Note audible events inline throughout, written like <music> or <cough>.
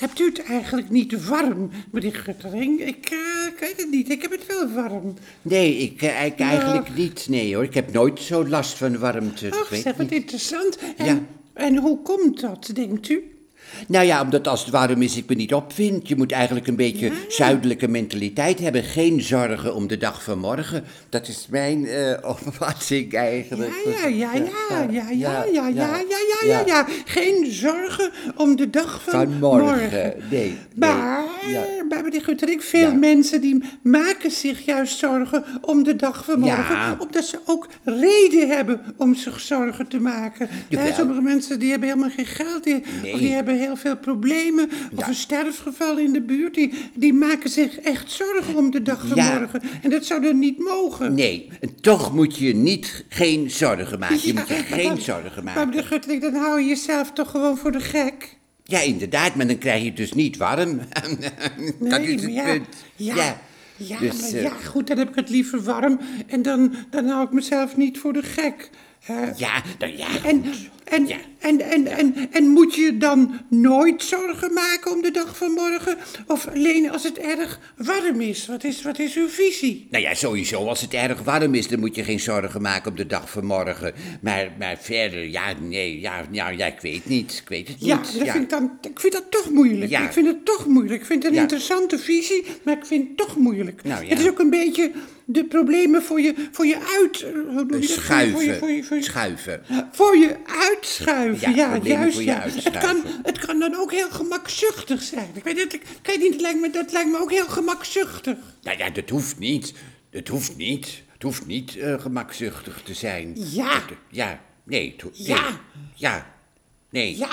hebt u het eigenlijk niet warm, meneer Guttering? Ik, eh, ik weet het niet, ik heb het wel warm. Nee, ik, eh, ik eigenlijk niet. Nee hoor, ik heb nooit zo last van warmte. Ik Ach, weet zeg, wat niet. interessant. En, Ja. en hoe komt dat, denkt u? Nou ja, omdat als het warm is, ik me niet opvind. Je moet eigenlijk een beetje zuidelijke mentaliteit hebben. Geen zorgen om de dag van morgen. Dat is mijn eh <laughs> opvatting eigenlijk. Ja, ja, ja, ja, ja, ja, ja, ja, ja, ja, ja, ja. Geen zorgen om de dag van, Van morgen, nee. Maar, nee, ja. maar meneer Guttering, veel mensen die maken zich juist zorgen om de dag van morgen. Omdat ze ook reden hebben om zich zorgen te maken. Sommige mensen die hebben helemaal geen geld. Die, Nee. Of die hebben heel veel problemen. Of Ja. een sterfgeval in de buurt. Die, die maken zich echt zorgen om de dag van Ja. morgen. En dat zou dan niet mogen. Nee, en toch moet je niet geen zorgen maken. Je moet je geen maar- zorgen Maar maken. meneer Guttering, dan hou je jezelf toch gewoon voor de gek? Ja, inderdaad, maar dan krijg je het dus niet warm. <laughs> dat Nee, is maar het ja, punt. Ja, ja, Dus, maar eh, ja, goed, dan heb ik het liever warm. En dan, dan hou ik mezelf niet voor de gek. Ja, nou ja, En, en, Ja. en, en, en, en moet je dan nooit zorgen maken om de dag van morgen? Of alleen als het erg warm is? Wat is, wat is uw visie? Nou ja, sowieso, als het erg warm is, dan moet je geen zorgen maken op de dag van morgen. Maar, maar verder, ja, nee, ja, ja, ja, ik weet niet, ik weet het Ja, niet. dat Vind ik, dan, ik vind dat toch moeilijk. Ja. Ik vind het toch moeilijk. Ik vind het een Ja. interessante visie, maar ik vind het toch moeilijk. Nou, ja. Het is ook een beetje de problemen voor je, voor je uit... eh, dat? Schuiven, Voor je, voor je, voor je, schuiven. voor je uitschuiven, Ja, juist. voor je ja. Het, kan, het kan dan ook heel gemakzuchtig zijn. Ik weet het, ik, weet niet, het lijkt me, dat lijkt me ook heel gemakzuchtig. Nou ja, dat hoeft niet. Dat hoeft niet. Het hoeft niet eh, gemakzuchtig te zijn. Ja. Dat- ja, nee. het ho- nee. Ja. Ja. Nee. Ja,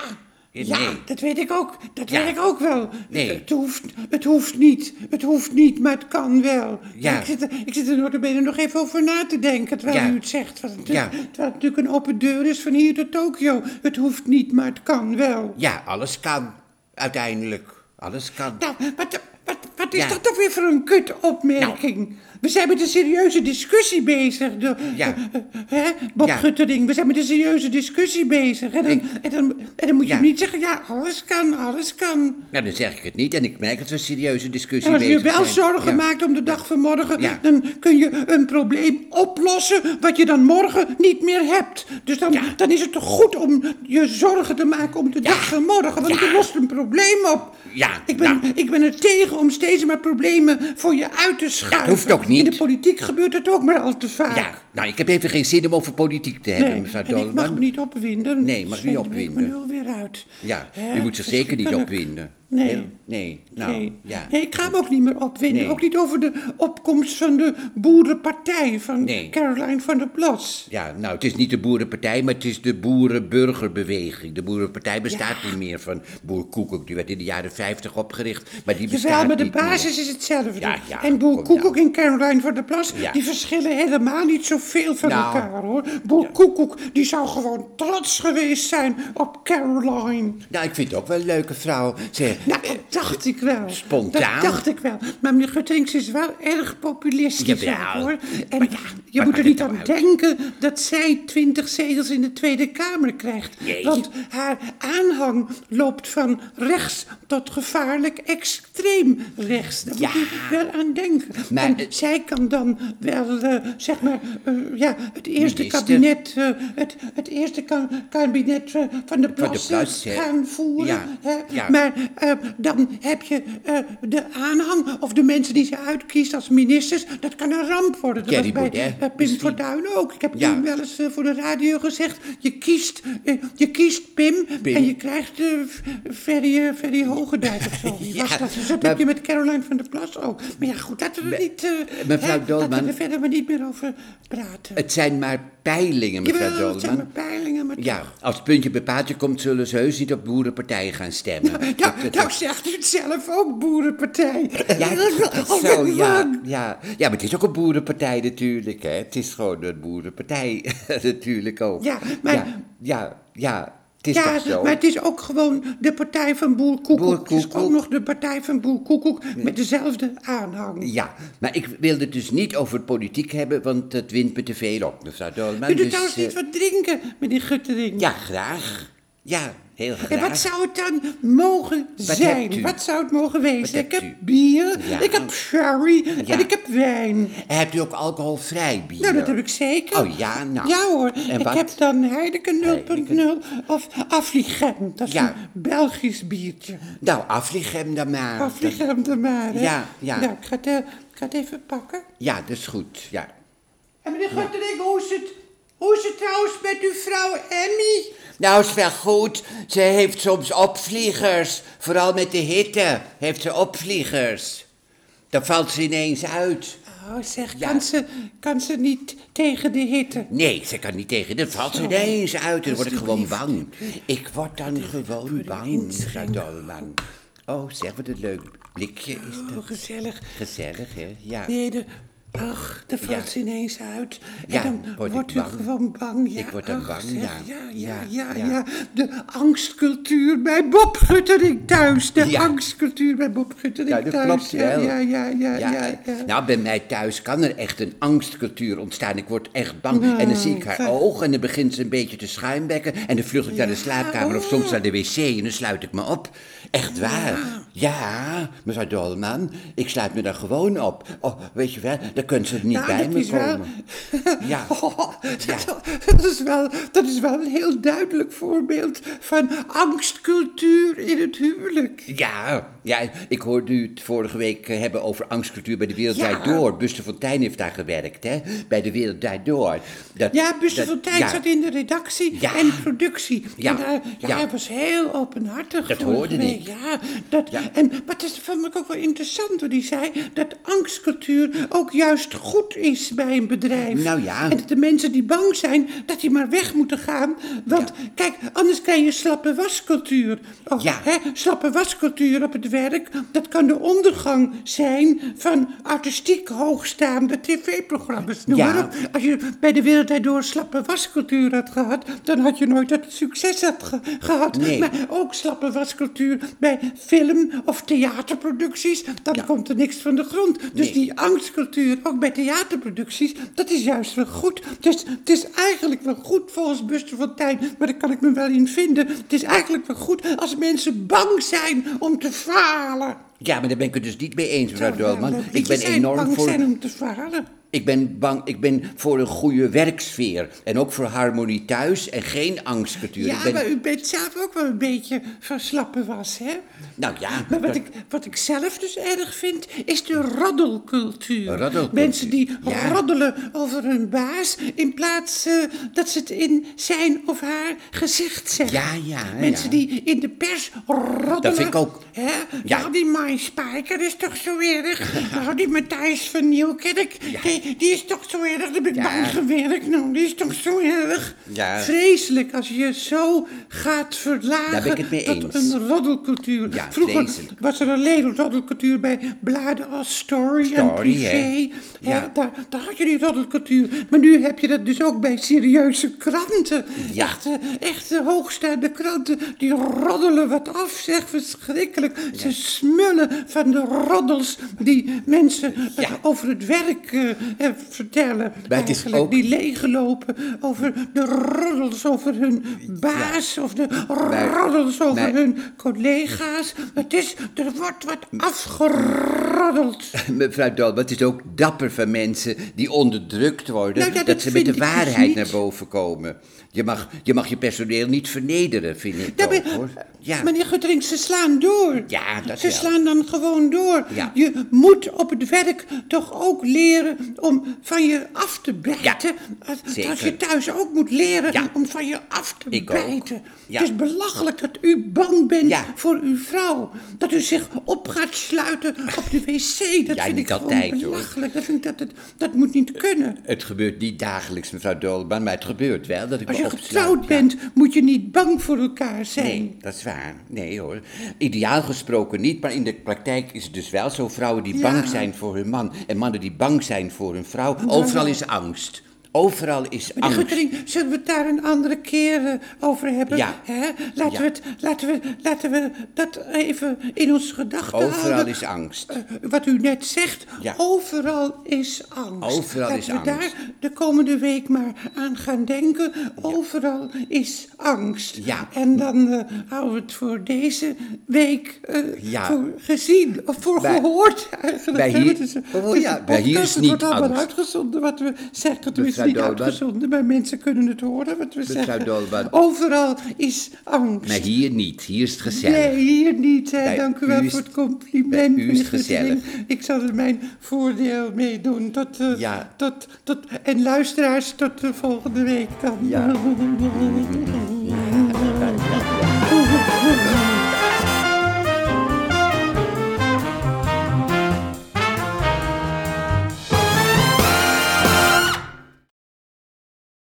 Nee. ja, dat weet ik ook. Dat Ja. weet ik ook wel. Nee. Het, het hoeft, het hoeft niet. Het hoeft niet, maar het kan wel. Ja. Ik, zit, er- ik zit er notabene nog even over na te denken terwijl Ja. u het zegt. Want het, Ja. terwijl het natuurlijk een open deur is van hier tot Tokio. Het hoeft niet, maar het kan wel. Ja, alles kan. Uiteindelijk. Alles kan. Nou, wat, wat, wat is dat toch weer voor een kut opmerking? We zijn met een serieuze discussie bezig. De, Ja. eh, eh, hè, Bob Ja. Guttering, we zijn met een serieuze discussie bezig. En dan, en dan, en dan moet je Ja. niet zeggen, ja, alles kan, alles kan. Nou, dan zeg ik het niet en ik merk dat we een serieuze discussie En als je bezig wel zijn. zorgen Ja. maakt om de dag van morgen, Ja. dan kun je een probleem oplossen wat je dan morgen niet meer hebt. Dus dan, Ja. dan is het toch goed om je zorgen te maken om de dag van morgen, want Ja. je lost een probleem op. Ja, Ik ben, nou. ik ben er tegen om steeds maar problemen voor je uit te schuiven. hoeft ook niet. In de politiek gebeurt het ook maar al te vaak. Ja, nou, ik heb even geen zin om over politiek te hebben, Nee, mevrouw ik mag me niet opwinden. Nee, mag u niet Zend ik opwinden. me nu weer uit. Ja, Hè? u moet zich Dus zeker niet ben opwinden. Nee. Nee, nou, nee. ja. nee, ik ga me ook niet meer opwinden. Nee. Ook niet over de opkomst van de boerenpartij van. Caroline van der Plas. Ja, nou, het is niet de boerenpartij, maar het is de boerenburgerbeweging. De boerenpartij bestaat Ja. niet meer van boer Koekoek. Die werd in de jaren 50 opgericht, maar die bestaat Jawel, maar de niet basis meer. is hetzelfde. Ja, en Boer Koekoek nou. en Caroline van der Plas, die verschillen helemaal niet zoveel van Nou. elkaar hoor. Boer Koekoek, die zou gewoon trots geweest zijn op Caroline. Nou, ik vind het ook wel een leuke vrouw. Ze, Nou, dat dacht ik wel. Spontaan. Dat dacht ik wel. Maar meneer Gutterings is wel erg populistisch hoor. En Maar je moet er niet aan uit? denken dat zij twintig zetels in de Tweede Kamer krijgt. Want haar aanhang loopt van rechts tot gevaarlijk extreem rechts. Daar Ja. moet je wel aan denken. Maar, en eh, zij kan dan wel, eh, zeg maar, eh, ja, het eerste Minister. kabinet, eh, het, het eerste ka- kabinet eh, van de Plas gaan voeren. Ja, hè. ja. Maar dan heb je de aanhang of de mensen die ze uitkiest als ministers. Dat kan een ramp worden. Dat was bij Baudet, Pim. Fortuyn ook. Ik heb Ja. wel eens voor de radio gezegd. Je kiest, je kiest Pim, Pim. en je krijgt uh, Ferry, Ferry Hogendijk of zo. Wie <laughs> Ja, was dat? Dus dat maar- heb je met Caroline van der Plas ook. Maar ja, goed, laten we niet... mevrouw Dolman. er verder maar niet meer over praten. het zijn maar peilingen, mevrouw Jawel, het zijn Dolman. maar peilingen, maar Ja, als het puntje bij paaltje komt, zullen ze heus niet op boerenpartijen gaan stemmen. Nou, Dat- dat- nou zegt u het zelf ook, boerenpartij. Ja, dat is zo, ja, ja. Ja, maar het is ook een boerenpartij natuurlijk, hè. Het is gewoon een boerenpartij <laughs> natuurlijk ook. Ja, maar- Ja, ja, ja, het is Ja, toch zo? maar het is ook gewoon de partij van Boer Koekoek. Boer Het is ook nog de partij van Boer Koekoek met dezelfde aanhang. Ja, maar ik wilde het dus niet over politiek hebben, want dat wint me te veel op, mevrouw Dolman. U doet dus, trouwens eh, niet wat drinken, meneer Guttering. Ja, graag. Ja, Heel En graag. wat zou het dan mogen zijn? Wat zou het mogen wezen? Ik heb u? bier, Ja. ik heb sherry Ja. en ik heb wijn. Hebt u ook alcoholvrij bier? Nou, dat heb ik zeker. Oh ja, nou. Ja hoor, En ik wat? heb dan Heineken 0.0 of Afligem. Dat is Ja. een Belgisch biertje. Nou, afligem dan maar. Afligem er maar, hè. Ja, ja. Nou, ik ga het, eh, ik ga het even pakken. Ja, dat is goed, ja. En meneer Gotterink, hoe is het, hoe is het trouwens met uw vrouw Emmy? Nou, is wel goed. Ze heeft soms opvliegers. Vooral met de hitte heeft ze opvliegers. Dan valt ze ineens uit. Oh, zeg, Ja. kan, ze, kan ze niet tegen de hitte? Nee, ze kan niet tegen. Dan valt ze ineens uit en dan word ik gewoon bang. Ik word dan gewoon bang, Dolman. Oh, zeg wat een leuk blikje is Oh, dat. gezellig. Gezellig, hè? Ja. Nee, de, ach, daar valt Ja. ze ineens uit. Ja, en dan word wordt u bang. gewoon bang. Ja, Ik word dan bang, ja. Ja, ja, Ja. De angstcultuur bij Bob Guttering thuis. De angstcultuur bij Bob Guttering Ja, dat thuis. klopt ja, wel. Ja, ja, ja, Nou, bij mij thuis kan er echt een angstcultuur ontstaan. Ik word echt bang. Nou, en dan zie ik haar zeg. ogen en dan begint ze een beetje te schuimbekken. En dan vlucht ik naar de slaapkamer of oh. soms naar de wc en dan sluit ik me op. Echt waar. Ja, mevrouw Dolman, ik sluit me daar gewoon op. Oh, weet je wel, dan kunt ze niet Nou, bij me wel- komen. <laughs> Ja. Oh, Ja. dat, is wel, dat is wel een heel duidelijk voorbeeld van angstcultuur in het huwelijk. Ja, ja, ik hoorde u het vorige week eh, hebben over angstcultuur bij de Wereld Ja. Door. Buster Fontijn heeft daar gewerkt, hè? Bij de Wereld Door. Dat, Ja, Buster dat- ja. zat in de redactie en productie. Ja, En hij, ja, hij was heel openhartig. Dat hoorde week. Ja, dat, Ja. En, maar dat vond ik ook wel interessant, hoe die zei dat angstcultuur ook juist goed is bij een bedrijf. Nou ja. En dat de mensen die bang zijn, dat die maar weg moeten gaan. Want kijk, anders krijg je slappe wascultuur. Of, Ja. hè, slappe wascultuur op het werk, dat kan de ondergang zijn van artistiek hoogstaande tv-programma's. Ja. Als je bij de Wereld Door slappe wascultuur had gehad, dan had je nooit dat succes had ge- gehad. Nee. Maar ook slappe wascultuur bij film- of theaterproducties, dan komt er niks van de grond. Dus Nee. die angstcultuur, ook bij theaterproducties, dat is juist wel goed. Dus het is eigenlijk wel goed volgens Buster van Tijn, maar daar kan ik me wel in vinden. Het is eigenlijk wel goed als mensen bang zijn om te falen. Ja, maar daar ben ik het dus niet mee eens, mevrouw Dolman. Ik ben enorm bang voor... zijn om te falen. Ik ben bang, ik ben voor een goede werksfeer. En ook voor harmonie thuis en geen angstcultuur. Ja, ben, maar u bent zelf ook wel een beetje van slappe was, hè? Nou ja, Maar wat dat- ik, wat ik zelf dus erg vind, is de roddelcultuur. Roddelcultuur, Mensen die ja. roddelen over hun baas, in plaats eh, dat ze het in zijn of haar gezicht zeggen. Ja, ja, Mensen ja. die in de pers roddelen. Dat vind ik ook. Hè? Ja. Nou, die Mai Spijker is toch zo erg. <laughs> nou, die Matthijs van Nieuwkerk, die, die is toch zo erg. Daar ben ik bang gewerkt. Nou, die is toch zo erg. Ja. Vreselijk als je zo gaat verlagen Daar ben ik het mee tot eens. een roddelcultuur. Ja, Vroeger vreselijk. was er alleen roddelcultuur bij bladen als Story, en Story, Privé. hè? Ja. daar, daar had je die roddelcultuur. Maar nu heb je dat dus ook bij serieuze kranten. Ja. Echte, echte hoogstaande kranten, die roddelen wat af, zeg, verschrikkelijk. Ze smullen van de roddels die mensen eh, over het werk eh, eh, vertellen. Maar het is ook- Die leeglopen over de roddels over hun baas of de roddels over maar- hun collega's. Het is, er wordt wat afgeroddeld. <laughs> Mevrouw Dolman, het is ook dapper van mensen die onderdrukt worden. Nou ja, dat, dat ze met de dus waarheid naar boven komen. Je mag, je mag je personeel niet vernederen, vind ik Ja, ook, maar- hoor. Ja. Meneer Guttering, ze slaan door. Ja, dat Ze wel. slaan dan gewoon door. Ja. Je moet op het werk toch ook leren om van je af te bijten. Zeker. Als je thuis ook moet leren Ja. om van je af te Ik bijten. Ja. Het is belachelijk dat u bang bent voor uw vrouw. Dat u zich op gaat sluiten op de wc. Dat Ja, vind niet ik altijd, hoor. belachelijk. Dat, vind ik dat, het, dat moet niet kunnen. Het gebeurt niet dagelijks, mevrouw Dolman, maar het gebeurt wel dat ik Als me je getrouwd bent, moet je niet bang voor elkaar zijn. Nee, dat is waar. Nee hoor. Ideaal gesproken niet, maar in de praktijk is het dus wel zo. Vrouwen die bang zijn voor hun man en mannen die bang zijn voor hun vrouw. Overal is angst. Overal is Meneer angst. Guttering, zullen we het daar een andere keer eh, over hebben? Ja. Hè? Laten, Ja. We het, laten, we, laten we dat even in onze gedachten Overal houden. is angst. Eh, wat u net zegt, Ja. overal is angst. Overal Laten is we angst. daar de komende week maar aan gaan denken. Overal is angst. Ja. En dan eh, houden we het voor deze week eh, voor gezien, of voor Bij- gehoord eigenlijk. bij hier- Het is oh ja, bij hier is niet wordt allemaal uitgezonden wat we zeggen. Is niet uitgezonden, maar mensen kunnen het horen wat we zeggen. Overal is angst. Maar hier niet. Hier is het gezellig. Nee, hier niet. Hè. Dank u wel voor het compliment. u is het gezellig. Ik zal er mijn voordeel mee doen. Tot, eh, Ja. tot, tot, en luisteraars, tot de volgende week dan. Ja. <laughs>